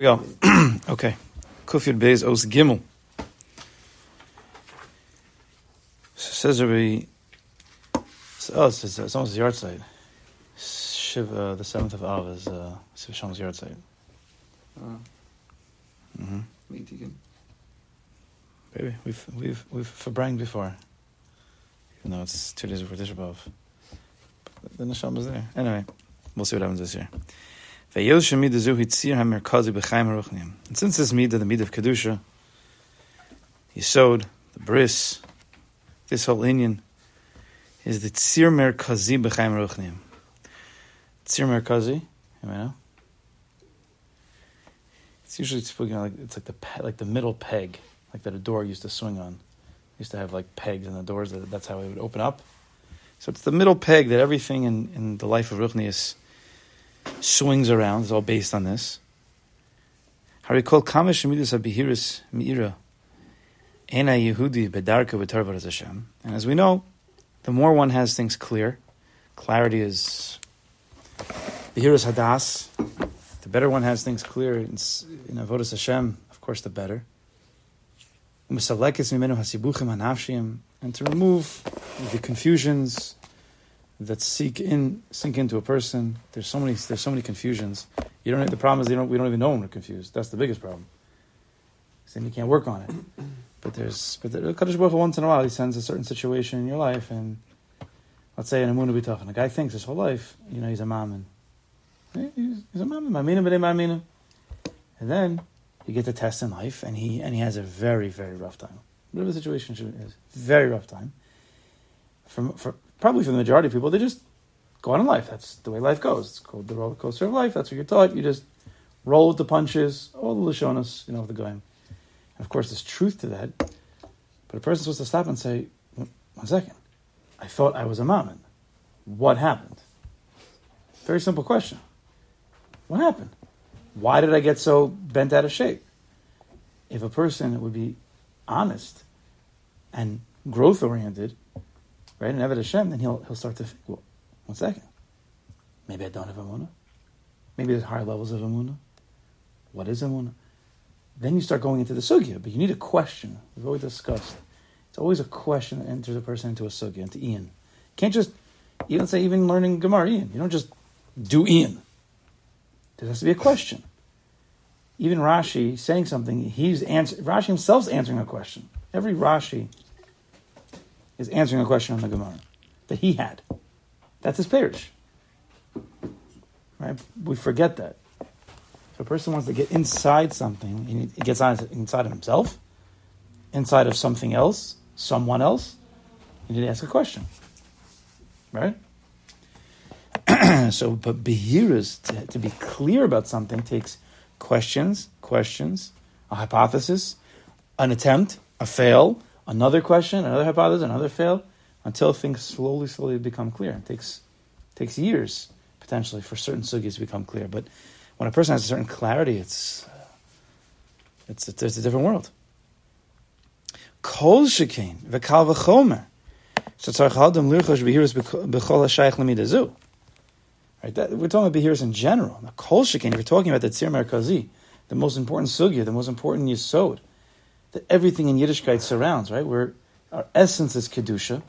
we go. okay. Kufir Beis Os Gimel. So says Rabbi. Oh, it's, it's, it's almost the yahrzeit. Shiva, the seventh of Av is uh, Sivsham's yahrzeit. Uh, Mm-hmm. meat you can- Baby, we've we've we've forbranged before. Even though it's two days before Tisha B'av. But the neshama is there. Anyway, we'll see what happens this year. And since this midah, the midah of kedusha, he Yisod, the bris, this whole inyan is the tzir merkazi b'chaim haruchnim. Tzir merkazi, you know. It's usually speaking like it's like the pe- like the middle peg, like that a door used to swing on. Used to have like pegs in the doors. That, that's how it would open up. So it's the middle peg that everything in, in the life of Ruchnius swings around. It's all based on this. How we call kamish midus abihiris meira. Ena Yehudi bedarka b'tarvar Hashem. And as we know, the more one has things clear, clarity is behiris hadas. The better one has things clear in, in avodas Hashem, of course, the better. And to remove the confusions that seek in sink into a person. There's so many. There's so many confusions. You don't. The problem is they don't, we don't even know when we're confused. That's the biggest problem. So then you can't work on it. But there's. But the Kadosh Baruch once in a while he sends a certain situation in your life, and let's say in a Amunah B'tachon, a guy thinks his whole life, you know, he's a mammon. He's, he's a mammon. Mamina mamina. And then you get the test in life, and he and he has a very very rough time. Whatever the situation is, very rough time. For, for probably for the majority of people, they just go on in life. That's the way life goes. It's called the roller coaster of life. That's what you're taught. You just roll with the punches, all the lashonas, you know, the goyim. And of course, there's truth to that. But a person's supposed to stop and say, "One one second, I thought I was a mammon. What happened? Very simple question. What happened? Why did I get so bent out of shape? If a person would be honest and growth oriented, right, and Eved Hashem, then he'll he'll start to think, well, one second. Maybe I don't have Amunah. Maybe there's higher levels of Amunah. What is Amunah? Then you start going into the sugya, but you need a question. We've always discussed. It's always a question that enters a person into a sugya, into iyun. You can't just, you don't say even learning Gemara iyun. You don't just do iyun. There has to be a question. Even Rashi saying something, he's answer, Rashi himself's answering a question. Every Rashi is answering a question on the Gemara that he had. That's his parish. Right? We forget that. If a person wants to get inside something, he gets inside of himself, inside of something else, someone else, you need to ask a question. Right? so, but behiras, to, to be clear about something, takes questions, questions, a hypothesis, an attempt, a fail, another question, another hypothesis, another fail, until things slowly, slowly become clear. It takes takes years potentially for certain sugis to become clear. But when a person has a certain clarity, it's it's it's, it's a different world. Kol shekain v'kal v'chomer. So tzarich hadam lirchosh behiras b'chol hashayich lemidazu. Right, that, we're talking about behiras in general. Now, kol shekain, we're talking about the tzir merkazi, the most important sugya, the most important yisod, that everything in Yiddishkeit surrounds. Right, where our essence is kedusha,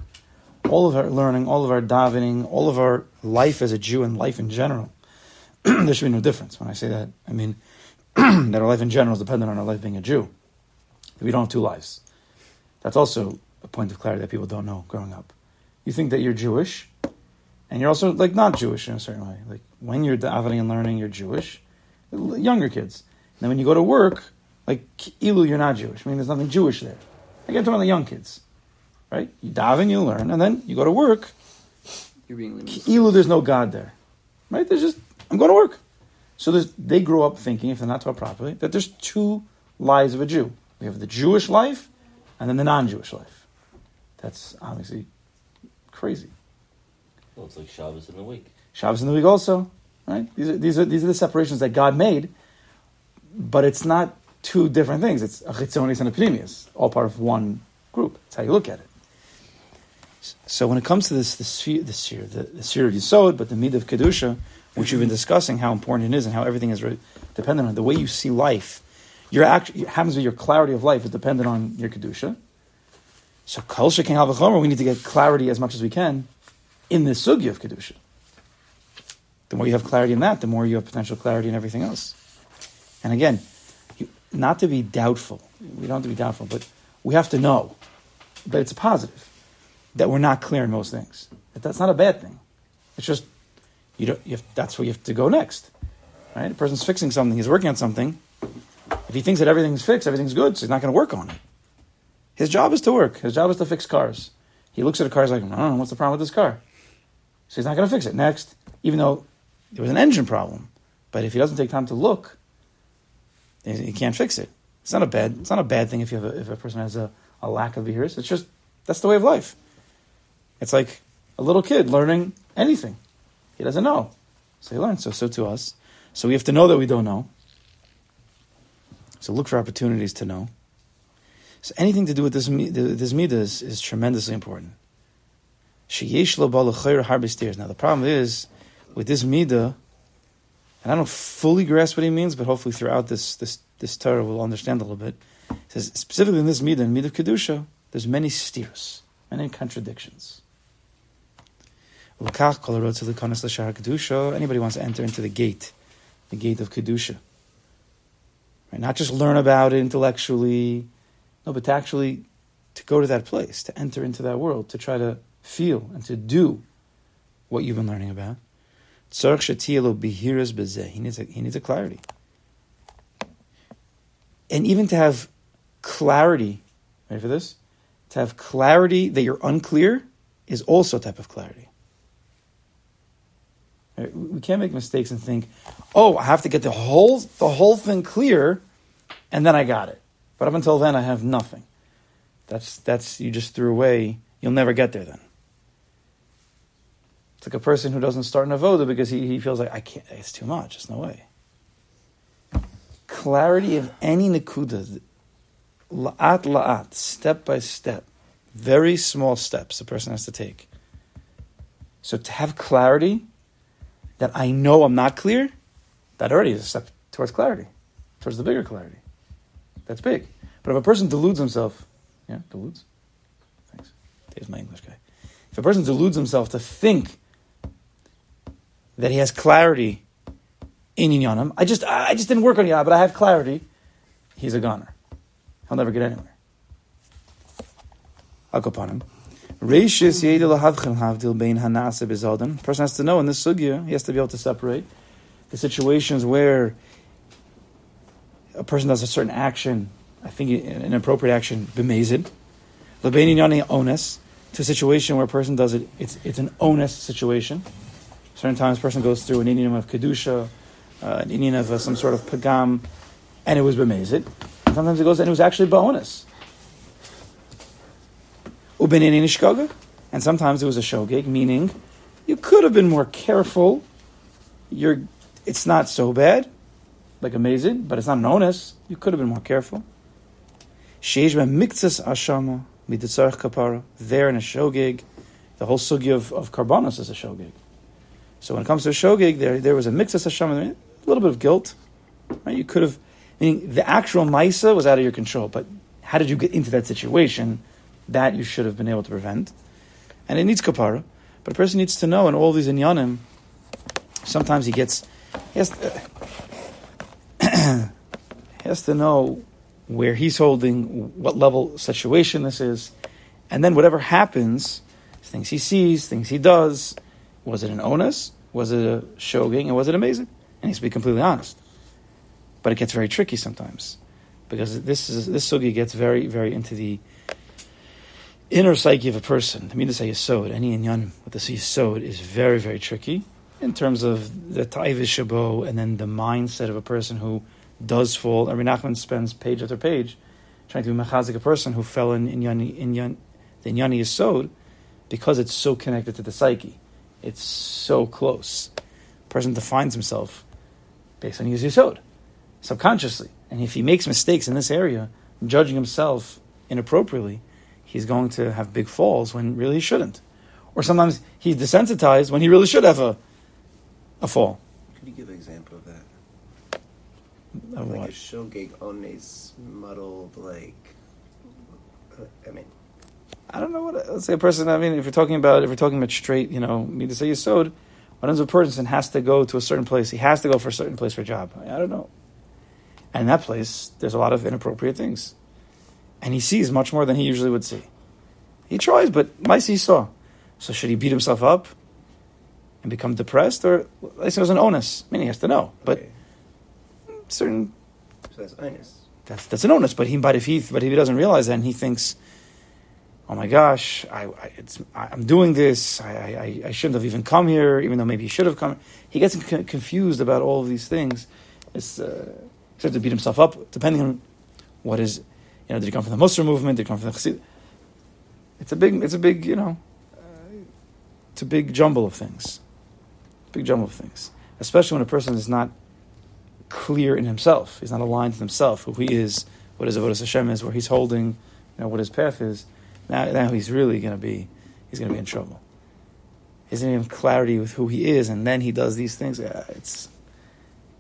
all of our learning, all of our davening, all of our life as a Jew and life in general. there should be no difference. When I say that, I mean that our life in general is dependent on our life being a Jew. We don't have two lives. That's also a point of clarity that people don't know growing up. You think that you're Jewish, and you're also like not Jewish in a certain way. Like when you're davening and learning, you're Jewish. Younger kids. And then when you go to work, like ilu, you're not Jewish. I mean, there's nothing Jewish there. I get talking about the young kids, right? You daven, you learn, and then you go to work. You're being limited. Ilu, there's no God there, right? There's just I'm going to work. So they grow up thinking, if they're not taught properly, that there's two lives of a Jew. We have the Jewish life, and then the non-Jewish life. That's obviously crazy. Well, it's like Shabbos in the week. Shabbos in the week also, right? These are these are these are the separations that God made, but it's not two different things. It's a chitzonis and a pnimius, all part of one group. That's how you look at it. So when it comes to this, the sphere, the sphere, the, the sphere of Yisod, but the mid of kedusha, which we've been discussing how important it is and how everything is re- dependent on the way you see life. Your act happens with your clarity of life is dependent on your kedusha. So kol shekin havachomer, we need to get clarity as much as we can in the sugya of kedusha. The more you have clarity in that, the more you have potential clarity in everything else. And again, not to be doubtful. We don't have to be doubtful, but we have to know that it's a positive that we're not clear in most things. That that's not a bad thing. It's just you don't. You have, that's where you have to go next, right? A person's fixing something. He's working on something. If he thinks that everything's fixed, everything's good, so he's not going to work on it. His job is to work. His job is to fix cars. He looks at a car, he's like, I don't know, what's the problem with this car? So he's not going to fix it. Next, even though there was an engine problem, but if he doesn't take time to look, he can't fix it. It's not a bad. It's not a bad thing if you have a, if a person has a, a lack of ears. It's just that's the way of life. It's like a little kid learning anything. He doesn't know, so he learns. So so to us. So we have to know that we don't know. So look for opportunities to know. So anything to do with this this midah is, is tremendously important. Now the problem is with this midah, and I don't fully grasp what he means, but hopefully throughout this this this Torah we'll understand a little bit. He says specifically in this midah, in midah kedusha, there's many steers, many contradictions. Anybody wants to enter into the gate, the gate of kedusha, right? Not just learn about it intellectually, no, but to actually to go to that place, to enter into that world, to try to feel and to do what you've been learning about. He needs a, he needs a clarity. And even to have clarity, ready for this? To have clarity that you're unclear is also a type of clarity. We can't make mistakes and think, oh, I have to get the whole the whole thing clear, and then I got it. But up until then, I have nothing. That's that's you just threw away. You'll never get there then. It's like a person who doesn't start an avoda because he, he feels like I can't. It's too much. There's no way. Clarity of any nekuda, la'at la'at, step by step, very small steps a person has to take. So to have clarity that I know I'm not clear, that already is a step towards clarity, towards the bigger clarity. That's big. But if a person deludes himself, yeah, deludes. Thanks. There's my English guy. If a person deludes himself to think that he has clarity in Inyanim, I just I just didn't work on Yah, but I have clarity. He's a goner. He'll never get anywhere. I'll go upon him. Person has to know in this sugya, he has to be able to separate the situations where a person does a certain action, I think an appropriate action, b'mezid, lebein yani onus, to a situation where a person does it, it's, it's an onus situation. Certain times a person goes through an inyan of kedusha, uh, an inyan of uh, some sort of pagam, and it was b'mezid. Sometimes it goes and it was actually ba'onus. And sometimes it was a shogeg, meaning you could have been more careful. You're, it's not so bad, like amazing, but it's not an onus. You could have been more careful. mikzas ashama kapara. There in a shogeg, the whole sugi of, of is a shogeg. So when it comes to a shogeg, there there was a mikzas ashama, a little bit of guilt. Right? You could have, meaning the actual maisa was out of your control, but how did you get into that situation? That you should have been able to prevent. And it needs kapara. But a person needs to know in all these inyanim, sometimes he gets, he has, uh, to, he has to know where he's holding, what level situation this is, and then whatever happens, things he sees, things he does, was it an onus? Was it a shoging? And was it amazing? And he's to be completely honest. But it gets very tricky sometimes because this is this sugi gets very very into the inner psyche of a person, I mean the midas yisod, any inyan with the yisod is very, very tricky in terms of the ta'ivish shabo and then the mindset of a person who does fall. Rabbi Nachman spends page after page trying to be mechazik a person who fell in inyan, inyan, the inyani yisod because it's so connected to the psyche. It's so close. A person defines himself based on his yisod, subconsciously. And if he makes mistakes in this area, judging himself inappropriately, he's going to have big falls when really he shouldn't. Or sometimes he's desensitized when he really should have a, a fall. Could you give an example of that? Of like what? a shogeg ones muddled, like. uh, I mean, I don't know what. Let's say a person. I mean, if you're talking about if we're talking about straight, you know, me to say yisod, what ends a person has to go to a certain place. He has to go for a certain place for a job. I don't know. And in that place, there's a lot of inappropriate things, and he sees much more than he usually would see. He tries, but my he saw. So should he beat himself up and become depressed, or I say it was an onus? I mean, he has to know, but okay. certain so that's honest. that's that's an onus. But he, but if he, but if he doesn't realize that, and he thinks, "Oh my gosh, I, I I'm doing this. I, I I shouldn't have even come here, even though maybe he should have come." He gets con- confused about all of these things. It's uh, starts to beat himself up, depending on what is, you know, did he come from the Musar movement? Did he come from the Chassid? It's a big, it's a big, you know, it's a big jumble of things. Big jumble of things, especially when a person is not clear in himself. He's not aligned to himself, who he is, what his avodas Hashem is, where he's holding, you know, what his path is. Now, now he's really going to be, he's going to be in trouble. To have clarity with who he is, and then he does these things. It's,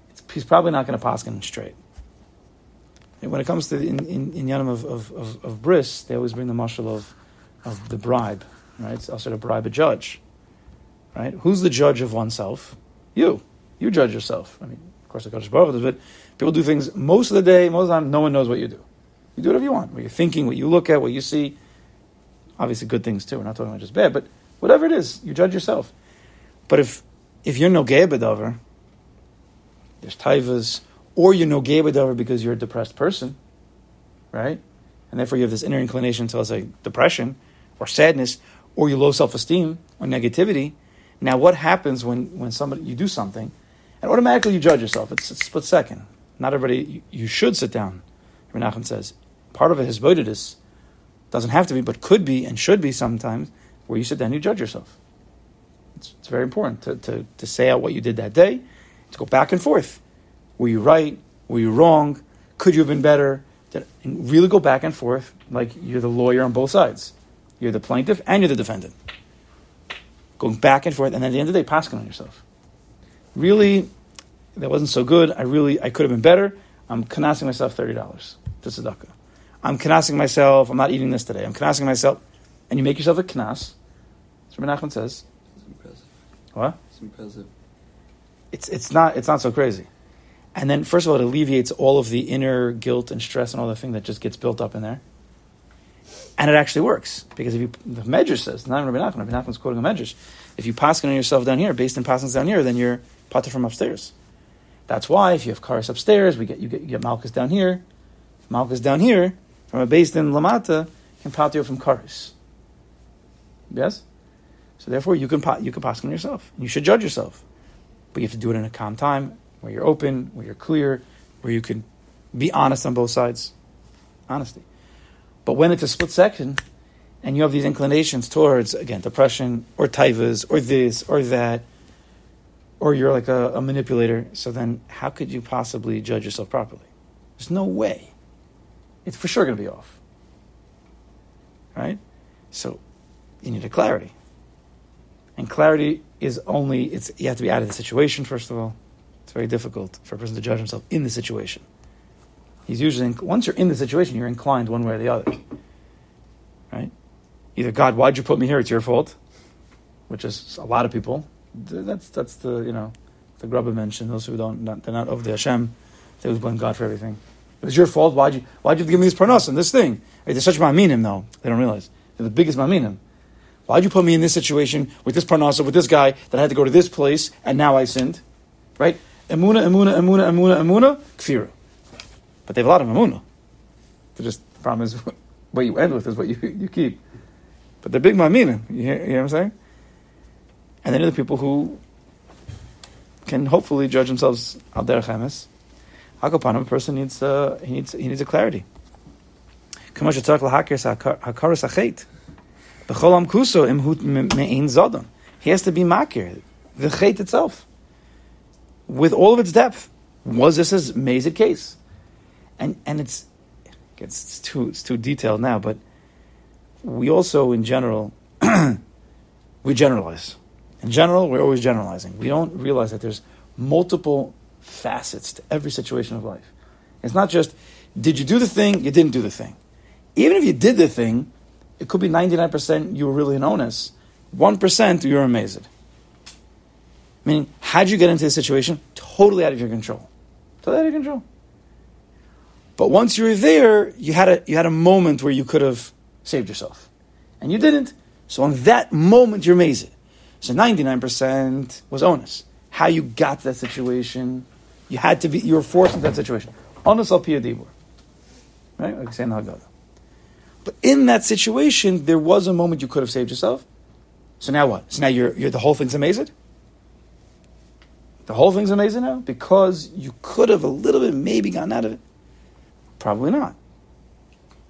it's he's probably not going to paskin straight. And when it comes to the, in in, in Yanam of, of, of, of bris, they always bring the marshal of of the bribe, right? It's also to bribe a judge, right? Who's the judge of oneself? You. You judge yourself. I mean, of course, the Kodesh Baruch does, but people do things most of the day, most of the time, no one knows what you do. You do whatever you want. What you're thinking, what you look at, what you see. Obviously, good things too. We're not talking about just bad, but whatever it is, you judge yourself. But if if you're no gay bedover, there's taivas, or you're no gay bedover because you're a depressed person, right? And therefore you have this inner inclination to, let's say, depression or sadness, or your low self-esteem or negativity. Now, what happens when, when somebody you do something, and automatically you judge yourself? It's a split second. Not everybody. You, you should sit down. Nachman says part of it is voidedus. Doesn't have to be, but could be and should be sometimes where you sit down and you judge yourself. It's, it's very important to, to, to say out what you did that day, to go back and forth. Were you right? Were you wrong? Could you have been better? And really go back and forth like you're the lawyer on both sides. You're the plaintiff and you're the defendant. Going back and forth, and at the end of the day, passing on yourself. Really, that wasn't so good. I really, I could have been better. I'm canasing myself thirty dollars to tzedakah. I'm canasing myself. I'm not eating this today. I'm canasing myself, and you make yourself a knas. That's what Menachem says. It's impressive. What? It's impressive. It's it's not it's not so crazy. And then first of all, it alleviates all of the inner guilt and stress and all the thing that just gets built up in there. And it actually works because if you the Medrash says not Rabbi Nachman, Rabbi Nachman's quoting a Medrash. If you paskin on yourself down here, based on passings down here, then you're potter from upstairs. That's why if you have cars upstairs, we get you get you get Malchus down here. Malchus down here from a based in Lamata can potter from cars. Yes. So therefore, you can you can paskin yourself. You should judge yourself, but you have to do it in a calm time where you're open, where you're clear, where you can be honest on both sides. Honesty. But when it's a split second, and you have these inclinations towards again depression or taivas or this or that, or you're like a, a manipulator, so then how could you possibly judge yourself properly? There's no way. It's for sure going to be off. Right? So you need a clarity. And clarity is only it's you have to be out of the situation first of all. It's very difficult for a person to judge himself in the situation. He's usually once you're in the situation, you're inclined one way or the other. Right? Either God, why'd you put me here? It's your fault, which is a lot of people. That's that's the you know the Grubba mentioned those who don't not, they're not of the Hashem. They always blame God for everything. It was your fault. Why'd you why'd you give me this parnas and this thing? Right, they're such maminim though. They don't realize they're the biggest maminim. Why'd you put me in this situation with this parnasa, with this guy that I had to go to this place and now I sinned? Right? Emuna, emuna, emuna, emuna, emuna, kfira. But they have a lot of emuna. They just the problem is what you end with is what you, you keep. But they're big maminim. You hear, you hear what I'm saying? And then there are the people who can hopefully judge themselves al emes. Akapanam, a person needs uh, he needs he needs a clarity. He has to be makir the chet itself with all of its depth. Was this a mazed case? And and it's it's too it's too detailed now, but we also in general we generalize. In general, we're always generalizing. We don't realize that there's multiple facets to every situation of life. It's not just, did you do the thing, you didn't do the thing. Even if you did the thing, it could be 99% you were really an onus, 1% you're amazed. Meaning, how'd you get into this situation? Totally out of your control. Totally out of control. But once you were there, you had a, you had a moment where you could have saved yourself. And you didn't. So on that moment, you're amazed. So 99% was onus. How you got that situation, you had to be, you were forced into that situation. Onus al piyadibur. Right? Like saying oh, Haggadah. But in that situation, there was a moment you could have saved yourself. So now what? So now you're, you're the whole thing's amazing? The whole thing's amazing now? Because you could have a little bit maybe gotten out of it. Probably not.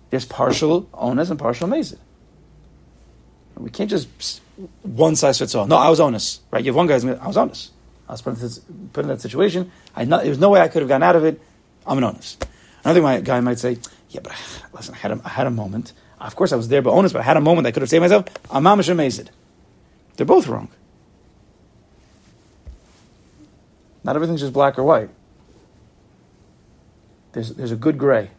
There's partial onus and partial amazing. We can't just one size fits all. No, I was honest, right? You have one guy, I was honest. I was put in, this, put in that situation. I not, there was no way I could have gotten out of it. I'm an honest. Another guy might say, yeah, but listen, I had a, I had a moment. Of course, I was there, but honest, but I had a moment I could have saved myself. I'm mamish amazed. They're both wrong. Not everything's just black or white. There's, there's a good gray.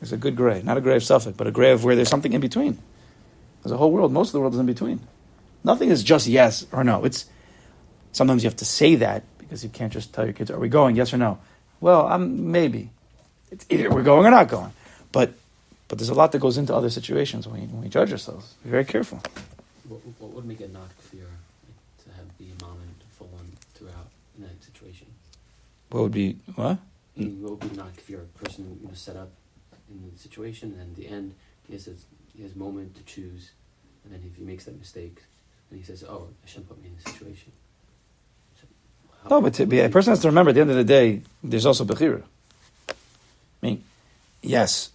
There's a good gray. Not a gray of Suffolk, but a gray of where there's something in between. There's a whole world. Most of the world is in between. Nothing is just yes or no. It's sometimes you have to say that because you can't just tell your kids, "Are we going? Yes or no?" Well, I'm maybe. It's either we're going or not going. But but there's a lot that goes into other situations when we, when we judge ourselves. Be very careful. What, what would make it not fear like, to have the mom and full on throughout in that situation? What would be what? I what would be not fear a person you know set up in the situation, and in the end he has a, he has moment to choose, and then if he makes that mistake, and he says, "Oh, Hashem put me in this situation." No, but to be, a person has to remember at the end of the day, there's also Bechira. I mean, yes,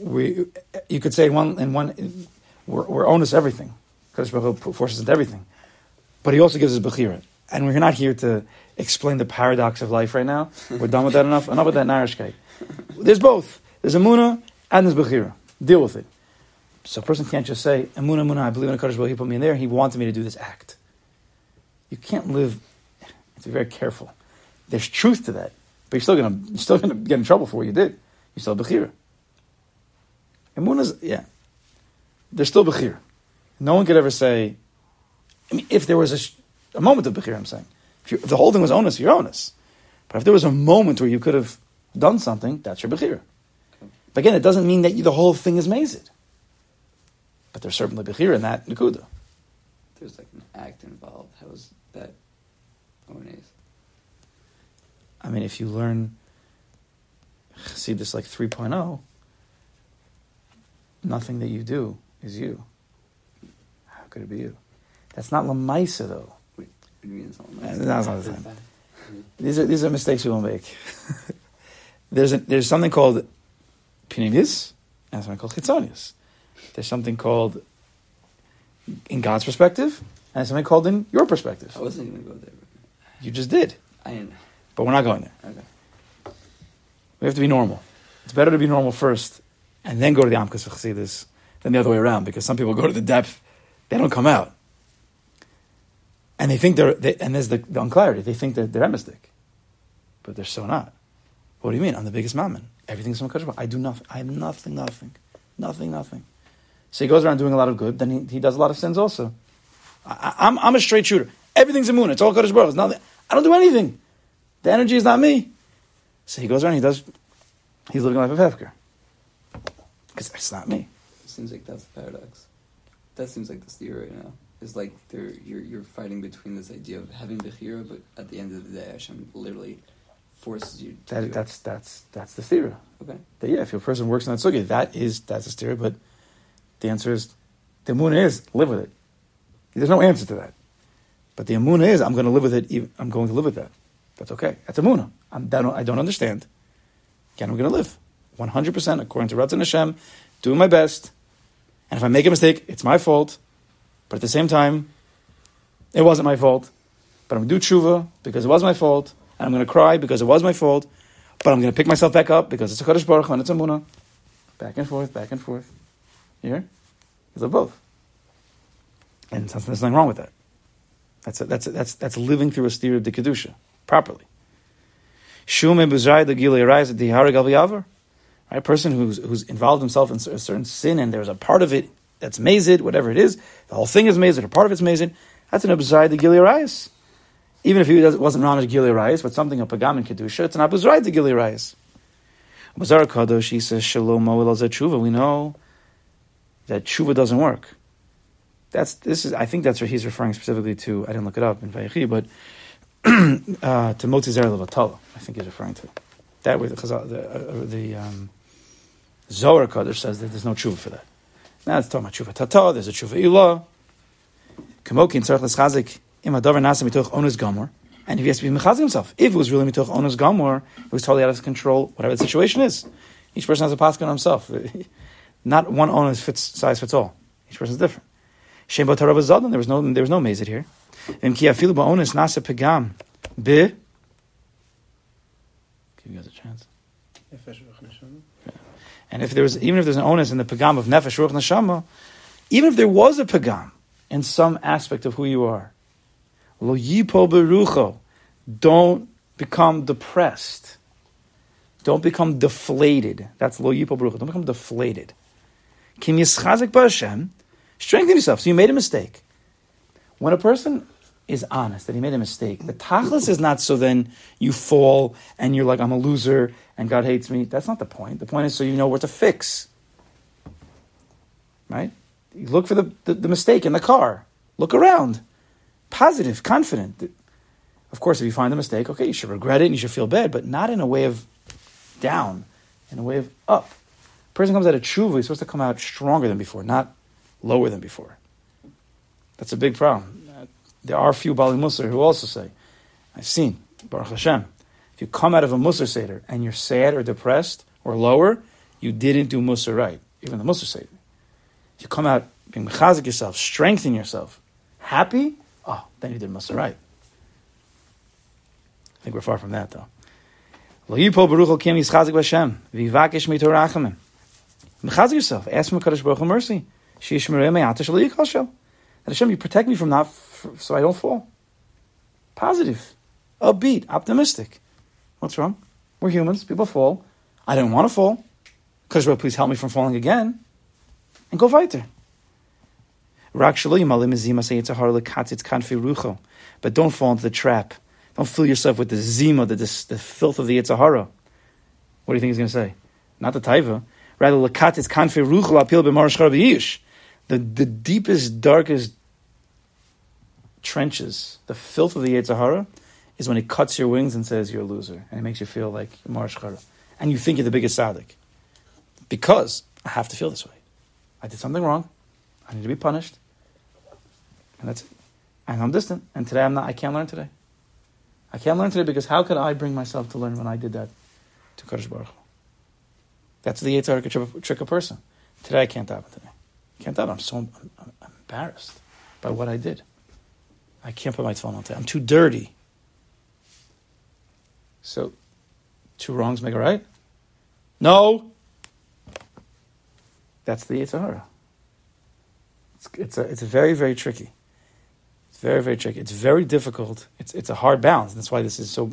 we, you could say one, in one we're, we're onus everything. Because Baruch Hu forces into everything. But he also gives us Bechira. And we're not here to explain the paradox of life right now. We're done with that enough. Enough with that Narishkeit. There's both. There's Amuna and there's Bechira. Deal with it. So a person can't just say, Amuna, Amuna, I believe in a Kadosh Baruch Hu, he put me in there, he wanted me to do this act. You can't live, to be very careful. There's truth to that, but you're still gonna, you're still gonna get in trouble for what you did. You still Bechira. Amuna's, yeah. There's still Bechira. No one could ever say, I mean, if there was a, a moment of Bechira, I'm saying. If, you, if the whole thing was onus, you're onus. But if there was a moment where you could have done something, that's your Bechira. But again, it doesn't mean that you, the whole thing is mazed. But there's certainly Bechira in that Nakuda. There's like an act involved. How is that ones? I mean, if you learn see this like 3.0, nothing that you do is you. How could it be you? That's not Lamaisa, though. What do you mean it's all. That's not the After same. the fact. These are, these are mistakes we will make. there's, a, there's something called Pinimis and something called Chitzonius. There's something called in God's perspective and something called in your perspective. I wasn't gonna go there. You just did, I didn't. but we're not going there. Okay. We have to be normal. It's better to be normal first and then go to the Amkas Chassidus than the other way around because some people go to the depth, they don't come out. And they think they're, they, and there's the, the unclarity, they think that they're emistic. But they're so not. What do you mean? I'm the biggest mammon. Everything's from Kodesh. I do nothing. I have nothing, nothing. Nothing, nothing. So he goes around doing a lot of good, then he, he does a lot of sins also. I, I, I'm, I'm a straight shooter. Everything's emuna. It's all Kodesh Baruch. It's nothing. I don't do anything. The energy is not me. So he goes around, he does, he's living a life of Hefker. Because it's not me. It seems like that's the paradox. That seems like the steer right now. It's like you're you're fighting between this idea of having the hero, but at the end of the day, Hashem literally forces you to That, it. that's, that's, that's the theory. okay. That, yeah, if your person works in that sugi, that is, that's a theory, but the answer is, the moon is, live with it. There's no answer to that. But the amuna is, I'm going to live with it, I'm going to live with that. That's okay. That's amuna. I'm, that I don't understand. Again, I'm going to live. 100% according to Ratzon Hashem, doing my best. And if I make a mistake, it's my fault. But at the same time, it wasn't my fault. But I'm going to do tshuva because it was my fault. And I'm going to cry because it was my fault. But I'm going to pick myself back up because it's a Kadosh Baruch and it's emunah. Back and forth, back and forth. Here? You live both. And there's nothing wrong with that. That's, a, that's, a, that's, that's living through a steer of the Kedusha. properly. Shume b'zray the gilei rise at the haragal. Right, a person who's who's involved himself in a certain sin and there's a part of it that's mazed, whatever it is, the whole thing is mazed or part of it's mazed. That's an abzai the gilei rise. Even if he was, wasn't Ramish Gilei Rayas, but something a Pagam in Kedusha, it's an to Gilei Rayas. Bazar Kadosh, he says, Shalom Moel. We know that Tshuva doesn't work. That's this is. I think that's what he's referring specifically to. I didn't look it up in Vayechi, but uh, to Moti Zer Levatala. I think he's referring to that. Way the the, uh, the um, Zohar Kadosh says that there's no tshuva for that. Now it's talking about tshuva tata. There's a tshuva ilah. Kamokin tzarich leschazik im hadavar nasa mitoch onus gomor. And if he has to be mechaz himself, if it was really mitoch onus gomor, it was totally out of his control. Whatever the situation is, each person has a pasuk on himself. Not one onus fits size fits all. Each person is different. Shem There was no there was no mazid here. Vim ki afilu ba'onis nasa pegam be. Give you guys a chance. And if there was, even if there's an onus in the pagam of nefesh ruach neshama, even if there was a pagam in some aspect of who you are, lo yipo berucho, don't become depressed. Don't become deflated. That's lo yipo berucho. Don't become deflated. Kim yischazik b'Hashem, strengthen yourself. So you made a mistake. When a person is honest that he made a mistake. The tachlis is not so then you fall and you're like, I'm a loser and God hates me. That's not the point. The point is so you know what to fix. Right? You look for the, the, the mistake in the car. Look around. Positive, confident. Of course, if you find the mistake, okay, you should regret it and you should feel bad, but not in a way of down, in a way of up. A person comes out of tshuva, he's supposed to come out stronger than before, not lower than before. That's a big problem there are a few Bali Musar who also say, I've seen, Baruch Hashem, if you come out of a Musar Seder and you're sad or depressed or lower, you didn't do Musar right, even the Musar Seder. If you come out being mechazik yourself, strengthen yourself, happy, oh, then you did Musar right. I think we're far from that though. Mechazik yourself, ask from HaKadosh Baruch Hu mercy. That Hashem, you protect me from not so I don't fall. Positive, upbeat, optimistic. What's wrong? We're humans. People fall. I didn't want to fall. Because please help me from falling again. And go fight there. But don't fall into the trap. Don't fill yourself with the zima, the, the, the filth of the Yetzer Hara. What do you think he's going to say? Not the taiva. Rather, the, the deepest, darkest trenches, the filth of the Yetzer Hara, is when it cuts your wings and says you're a loser, and it makes you feel like Marashchara. And you think you're the biggest tzaddik. Because I have to feel this way. I did something wrong. I need to be punished. And that's it. And I'm distant. And today I'm not, I can't learn today. I can't learn today because how could I bring myself to learn when I did that to Kadosh Baruch Hu? That's the Yetzer Hara trick, trick a person. Today I can't daven today. Can't daven. I'm so I'm, I'm embarrassed by what I did. I can't put my phone on today. I'm too dirty. So, two wrongs make a right? No. That's the Yetzer Hara. It's, it's, a, it's very, very tricky. It's very, very tricky. It's very difficult. It's, it's a hard balance. That's why this is so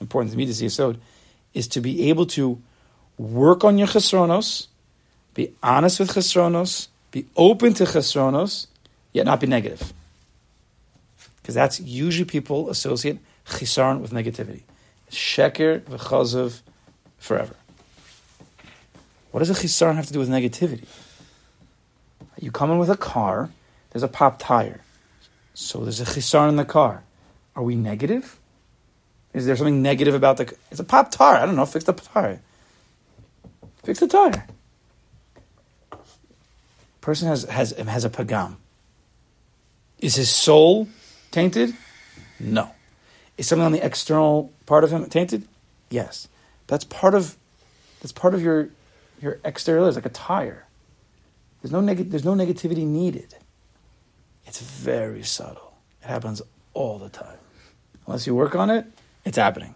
important to me to see a sod, is to be able to work on your chesronos, be honest with chesronos, be open to chesronos, yet not be negative because that's usually people associate chisaron with negativity. Sheker v'chazav forever. What does a chisaron have to do with negativity? You come in with a car, there's a pop tire. So there's a chisaron in the car. Are we negative? Is there something negative about the It's a pop tire. I don't know, fix the tire. Fix the tire. Person has has has a pagam. Is his soul tainted? No. Is something on the external part of him tainted? Yes. That's part of that's part of your your exterior It's like a tire. There's no neg- there's no negativity needed. It's very subtle. It happens all the time. Unless you work on it, it's happening.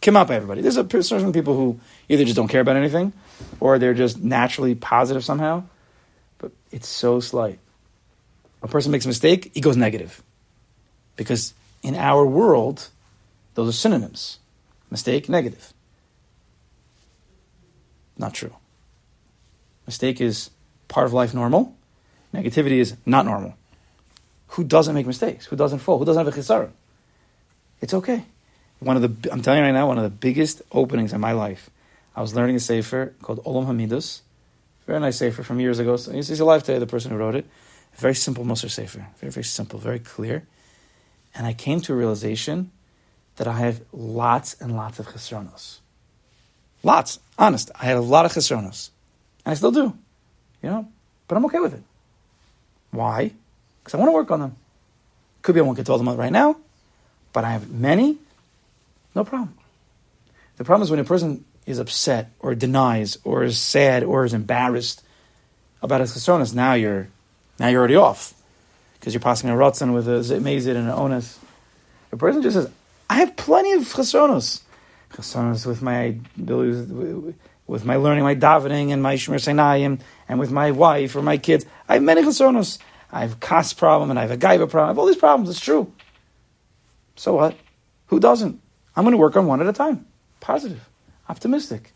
Come up, everybody. There's a certain people who either just don't care about anything, or they're just naturally positive somehow. It's so slight. A person makes a mistake, he goes negative. Because in our world, Those are synonyms. Mistake, negative. Not true. Mistake is part of life normal. Negativity is not normal. Who doesn't make mistakes? Who doesn't fall? Who doesn't have a chisaron? It's okay. One of the I'm telling you right now, one of the biggest openings in my life. I was learning a sefer called Olam Hamidus. Very nice sefer from years ago. So he's, alive today. The person who wrote it. Very simple Musar sefer. Very very simple. Very clear. And I came to a realization that I have lots and lots of chesronos. Lots, honest. I had a lot of chesronos, and I still do, you know. But I'm okay with it. Why? Because I want to work on them. Could be I won't get to all of them right now, but I have many. No problem. The problem is when a person is upset or denies or is sad or is embarrassed about his chesronos. Now you're, now you're already off because you're passing a rotzen with a zitmezid and an onus. The person just says, I have plenty of chesronos. Chesronos with my with my learning, my davening, and my shmiras einayim, and with my wife or my kids. I have many chesronos. I have a kas problem and I have a gaiva problem. I have all these problems. It's true. So what? Who doesn't? I'm going to work on one at a time. Positive, optimistic.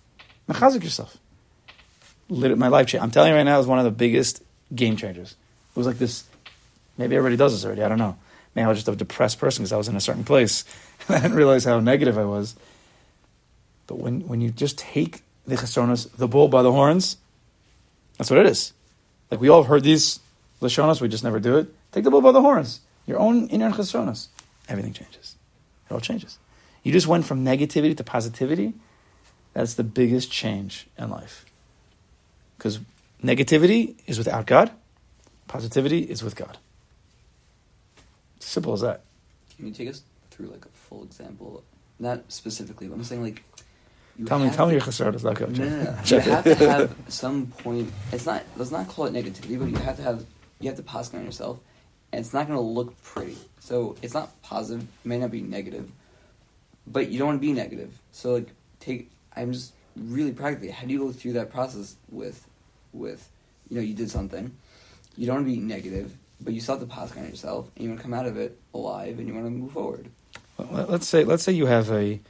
Mechazik yourself. My life change. I'm telling you right now, is one of the biggest game changers. It was like this. Maybe everybody does this already. I don't know. Maybe I was just a depressed person because I was in a certain place. and I didn't realize how negative I was. But when, when you just take the chesronos, the bull by the horns, that's what it is. Like we all have heard these lashonos, we just never do it. Take the bull by the horns. Your own inner chesronos. Everything changes. It all changes. You just went from negativity to positivity. That's the biggest change in life. Because negativity is without God, positivity is with God. Simple as that. Can you take us through like a full example? Not specifically, but I'm saying like. Tell me, tell me to- your chesronos. Okay, No, no, no. You have to have some point. It's not. Let's not call it negativity, but you have to have. You have to pass on yourself, and it's not going to look pretty. So it's not positive. It may not be negative, but you don't want to be negative. So like, take. I'm just really practically. How do you go through that process with, with, you know, you did something. You don't want to be negative, but you have to pass on yourself, and you want to come out of it alive, and you want to move forward. Well, Let's say let's say you have a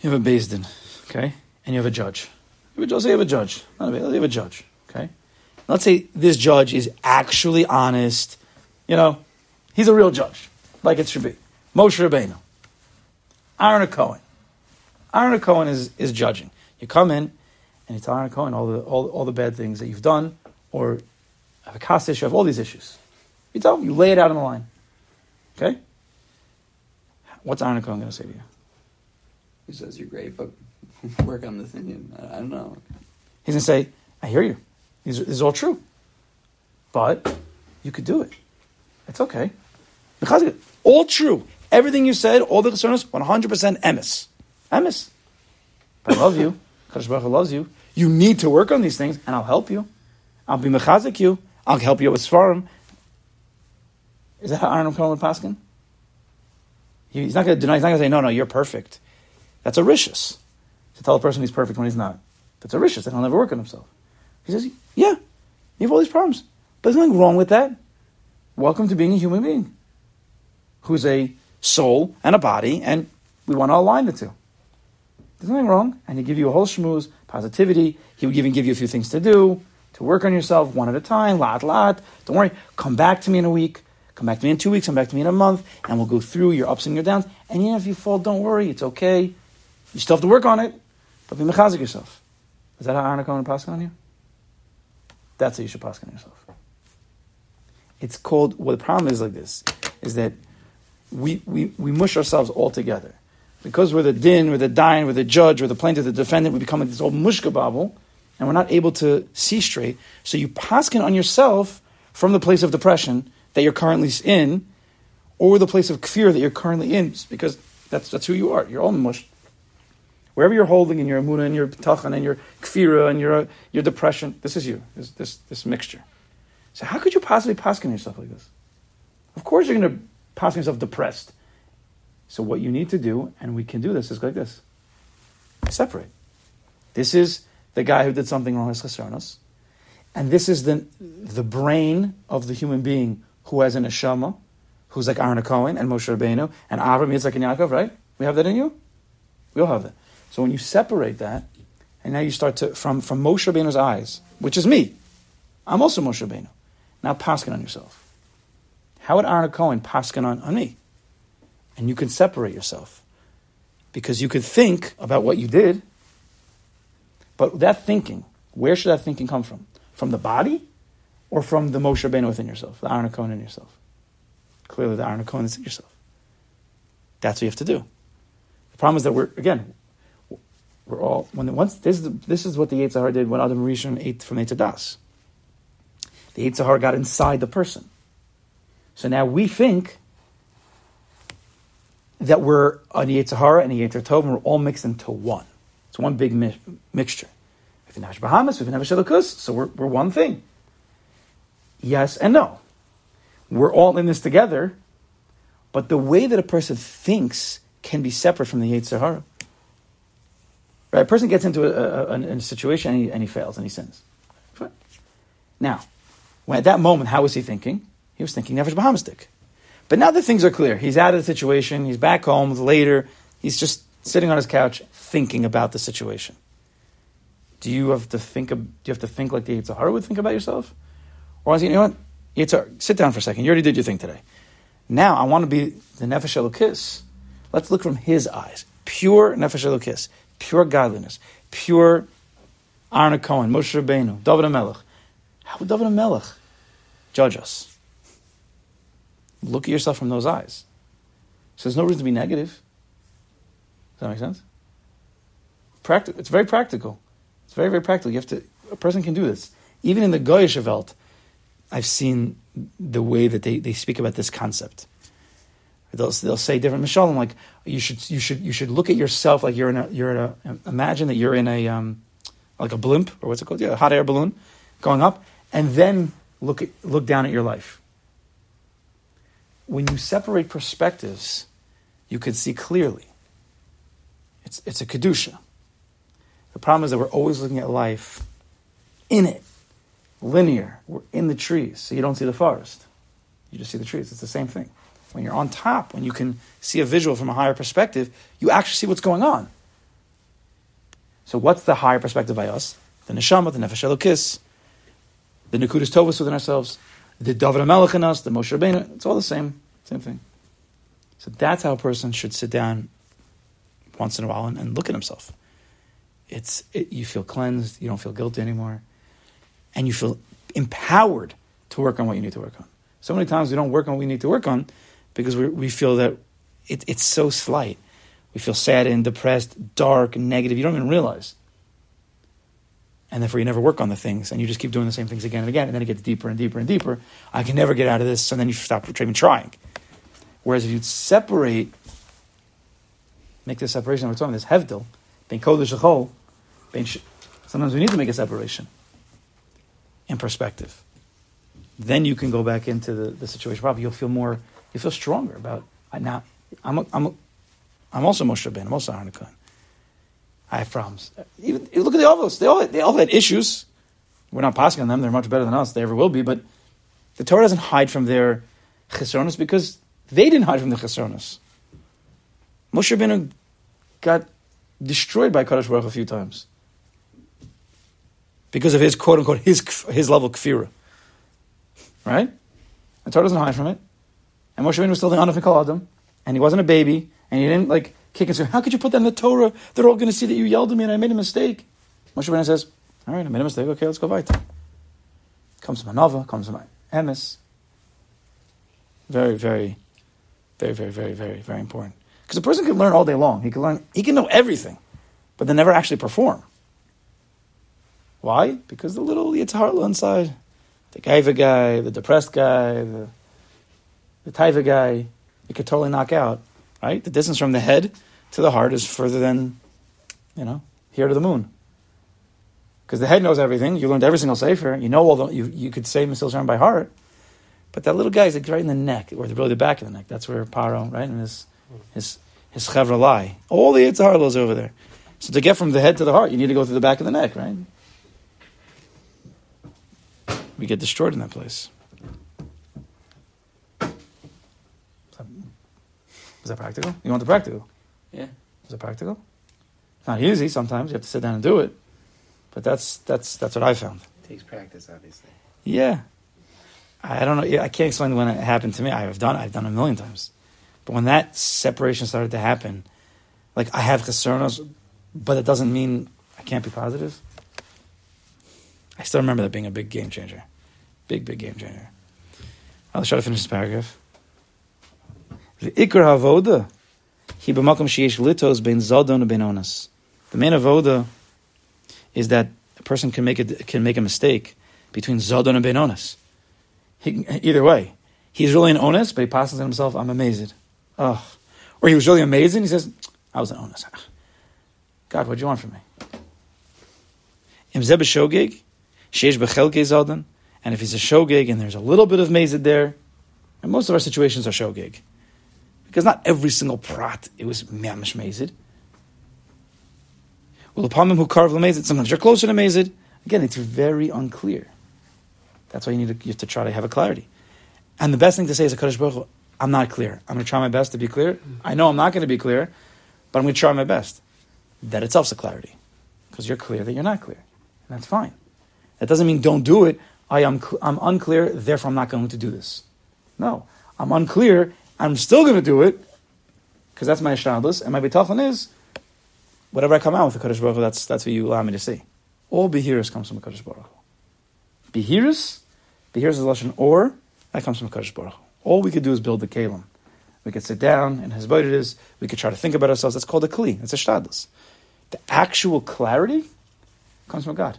you have a beis din, okay, and you have a judge. You have a, let's say you have a judge. Not a beis, you have a judge, okay. Let's say this judge is actually honest. You know, he's a real judge, like it should be. Moshe Rabbeinu, Aaron Cohen. Aaron Cohen is is judging. You come in and you tell Aaron Cohen all the all, all the bad things that you've done, or have a cost issue, have all these issues. You tell him, you lay it out on the line. Okay? What's Aaron Cohen going to say to you? He says you're great, but work on this inyan. I, I don't know. He's going to say, I hear you. This is all true. But you could do it. It's okay. Because all true. Everything you said, all the concerns, 100% emes. Emes. I love you. Kadosh loves you. You need to work on these things, and I'll help you. I'll be mechazik you. I'll help you with svarim. Is that how Aaron Cohen would paskin? He's not going to deny. He's not going to say, "No, no, you're perfect." That's a rishus to tell a person he's perfect when he's not. That's a rishus, and he'll never work on himself. He says, "Yeah, you have all these problems, but there's nothing wrong with that. Welcome to being a human being, who's a soul and a body, and we want to align the two. There's nothing wrong, and he'd give you a whole shmooze, positivity. He would even give you a few things to do, to work on yourself one at a time, lot, lot. Don't worry, come back to me in a week, come back to me in two weeks, come back to me in a month, and we'll go through your ups and your downs. And even if you fall, don't worry, it's okay. You still have to work on it, but be mechazik yourself. Is that how Aaron Cohen pass on you? That's how you should pass on yourself. It's called, well, the problem is like this, is that we, we, we mush ourselves all together. Because we're the din, we're the dine, we're the judge, we're the plaintiff, the defendant, we become like this old mushkababble, and we're not able to see straight. So you paskin on yourself from the place of depression that you're currently in, or the place of kfir that you're currently in, because that's, that's who you are. You're all mush. Wherever you're holding in your amuna and your tachan and your kfira and your, your depression, this is you, this, this, this mixture. So how could you possibly paskin yourself like this? Of course you're going to paskin yourself depressed. So what you need to do, and we can do this, is like this. Separate. This is the guy who did something wrong, his chesronos. And this is the, the brain of the human being who has an neshama, who's like Aaron Cohen and Moshe Rabbeinu, and Avram, Yitzchak, and Yaakov, right? We have that in you? We all have that. So when you separate that, and now you start to, from, from Moshe Rabbeinu's eyes, which is me, I'm also Moshe Rabbeinu. Now paskin on yourself. How would Aaron Cohen paskin on, on me? And you can separate yourself. Because you could think about what you did, but that thinking, where should that thinking come from? From the body or from the Moshe Rabbeinu within yourself, the Aaron Cohen in yourself? Clearly, the Aaron Cohen is in yourself. That's what you have to do. The problem is that we're, again, we're all, when once, this is, the, this is what the Yetzer Hara did when Adam Rishon ate from Eitz HaDaas. The Yetzer Hara got inside the person. So now we think that we're an Yetzer Hara and a Yetzer Tov, and we're all mixed into one. It's one big mi- mixture. We have Bahamas, we have Shelakus, so we're, we're one thing. Yes and no. We're all in this together, but the way that a person thinks can be separate from the Yetzer Hara. Right? A person gets into a, a, a, a situation and he, and he fails and he sins. Now, when at that moment, how was he thinking? He was thinking Nefesh Bahamstik. But now that things are clear, he's out of the situation, he's back home later, he's just sitting on his couch thinking about the situation. Do you have to think? Do you have to think like the Yetzer Hara would think about yourself, or you know what? Yitzhar, sit down for a second. You already did your thing today. Now I want to be the Nefesh Elokis. Let's look from his eyes, pure Nefesh Elokis, pure godliness, pure Arna Cohen, Moshe Rabbeinu, David HaMelech. How would David HaMelech judge us? Look at yourself from those eyes. So there's no reason to be negative. Does that make sense? It's very practical. It's very, very practical. You have to. A person can do this. Even in the Goyish Welt, I've seen the way that they, they speak about this concept. They'll, they'll say different mishalim like you should you should you should look at yourself like you're in a you're in a imagine that you're in a um, like a blimp or what's it called yeah a hot air balloon going up and then look at look down at your life. When you separate perspectives, you can see clearly. It's it's a kedusha. The problem is that we're always looking at life in it, linear. We're in the trees, so you don't see the forest. You just see the trees. It's the same thing. When you're on top, when you can see a visual from a higher perspective, you actually see what's going on. So, what's the higher perspective by us? The neshama, the nefesh elokis, the nekudas tovus within ourselves, the David HaMelech in us, the Moshe Rabbeinu. It's all the same, same thing. So that's how a person should sit down once in a while and, and look at himself. It's it, you feel cleansed, you don't feel guilty anymore, and you feel empowered to work on what you need to work on. So many times we don't work on what we need to work on because we, we feel that it, it's so slight. We feel sad and depressed, dark, negative. You don't even realize. And therefore, you never work on the things, and you just keep doing the same things again and again, and then it gets deeper and deeper and deeper. I can never get out of this, and then you stop even trying. Whereas if you separate, make this separation, we're talking this hevdil, being kodesh chol, sometimes we need to make a separation in perspective. Then you can go back into the, the situation. Probably you'll feel more, you feel stronger about now. I'm a, I'm a, I'm also Moshe Ben. I'm also Hanukkah. I have problems. Even look at the Avos. They all they all had issues. We're not passing on them. They're much better than us. They ever will be. But the Torah doesn't hide from their chesronos because they didn't hide from the chesronos. Moshe Rabbeinu got destroyed by Kadosh Baruch a few times because of his quote unquote his his level kfira. Right? The Torah doesn't hide from it. And Moshe Rabbeinu was still the Anaf Adam, and he wasn't a baby, and he didn't like kick "How could you put that in the Torah? They're all going to see that you yelled at me and I made a mistake." Moshe Rabbeinu says, "All right, I made a mistake. Okay, let's go weiter." Comes from Anava, comes from Emes. Very, very, very, very, very, very, very important. Because a person can learn all day long. He can learn, he can know everything, but then never actually perform. Why? Because the little Yitzhar inside, the Gaiva guy, the depressed guy, the the Taiva guy, you could totally knock out. Right? The distance from the head to the heart is further than, you know, here to the moon. Because the head knows everything. You learned every single sefer. You know all the, you, you could say Mesilas Yesharim by heart. But that little guy is like right in the neck, or really the back of the neck. That's where Paro, right? And his his his chevra lie. All the Yitzhar over there. So to get from the head to the heart, you need to go through the back of the neck, right? We get destroyed in that place. Is that practical? You want the practical? Yeah. Is that practical? It's not easy. Sometimes you have to sit down and do it, but that's that's that's what I found. It Takes practice, obviously. Yeah, I don't know. yeah, I can't explain when it happened to me. I've done I've done it a million times, but when that separation started to happen, like I have chesernos, but it doesn't mean I can't be positive. I still remember that being a big game changer, big big game changer. I'll try to finish this paragraph. The ikar havoda, he b'makom sheyesh litos ben zodon ben onas. The main avoda is that a person can make a can make a mistake between zodon and ben onas. He, either way, he's really an onus, but he passes on himself. I'm amazed. Oh, or he was really amazing. He says, "I was an onus." Ah. God, what do you want from me? Im zeh b'shogeg, sheish b'chelke zodon, and if he's a shogeg and there's a little bit of mazid there, and most of our situations are shogeg, because not every single prat it was mamish mazid. Well, upon him who carved mazid, sometimes you're closer to mazid. Again, it's very unclear. That's why you need to, you have to try to have a clarity. And the best thing to say is a Kadosh Baruch I'm not clear. I'm going to try my best to be clear. I know I'm not going to be clear, but I'm going to try my best. That itself's a clarity. Because you're clear that you're not clear. And that's fine. That doesn't mean don't do it. I am I'm unclear, therefore I'm not going to do this. No. I'm unclear, I'm still going to do it, because that's my shtadlis, and my bitachon is, whatever I come out with the Kadosh Baruch that's, that's what you allow me to see. All Behiris comes from Kadosh Baruch Hu. Behiris, Behiris is Lashon or, that comes from Kadosh Baruch. All we could do is build the Kalim. We could sit down and his it is. We could try to think about ourselves. That's called a kli. It's a shtadlis. The actual clarity comes from God.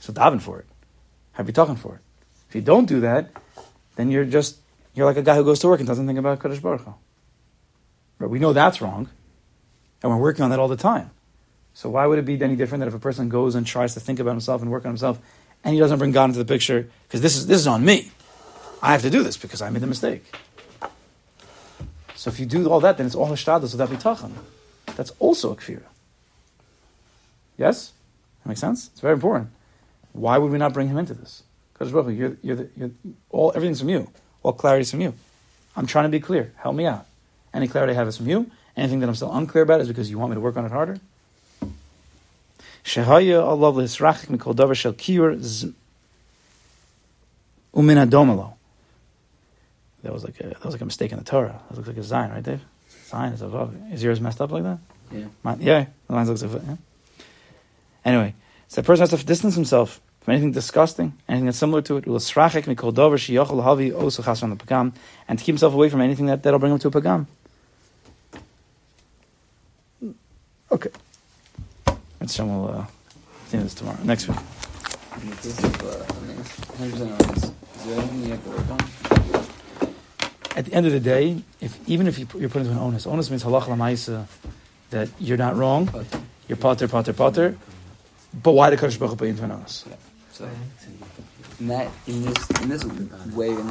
So daven for it. Have you talking for it? If you don't do that, then you're just you're like a guy who goes to work and doesn't think about Kadosh Baruch Hu. But we know that's wrong, and we're working on that all the time. So why would it be any different that if a person goes and tries to think about himself and work on himself, and he doesn't bring God into the picture because this is this is on me. I have to do this because I made the mistake. So if you do all that, then it's all hishtadlus without bitachon. That's also a kfira. Yes, that makes sense. It's very important. Why would we not bring him into this? Because you're, you're, the, you're all everything's from you. All clarity's from you. I'm trying to be clear. Help me out. Any clarity I have is from you. Anything that I'm still unclear about is because you want me to work on it harder. Shehaya Allah l'hisrachik mikol davar shel umin adomalo. That was like a that was like a mistake in the Torah. That looks like a sign, right, Dave? Sign is a vav. Is yours messed up like that? Yeah. Mine, yeah, the lines looks like yeah. Anyway, so the person has to distance himself from anything disgusting, anything that's similar to it. Ulasrachik mikol davar sheyachol havi osu chasron the pagam, and to keep himself away from anything that that'll bring him to a pagam. Okay. Let's show we'll uh, see this tomorrow, next week. In the case of I mean, 100% honest, is there anything you have to work on? At the end of the day, if even if you put, you're put into an onus, onus means halach lamaisa, that you're not wrong, you're potter, potter, potter. But why the Kadosh Baruch Hu put you into an onus? So, in that, in this, in this way, in this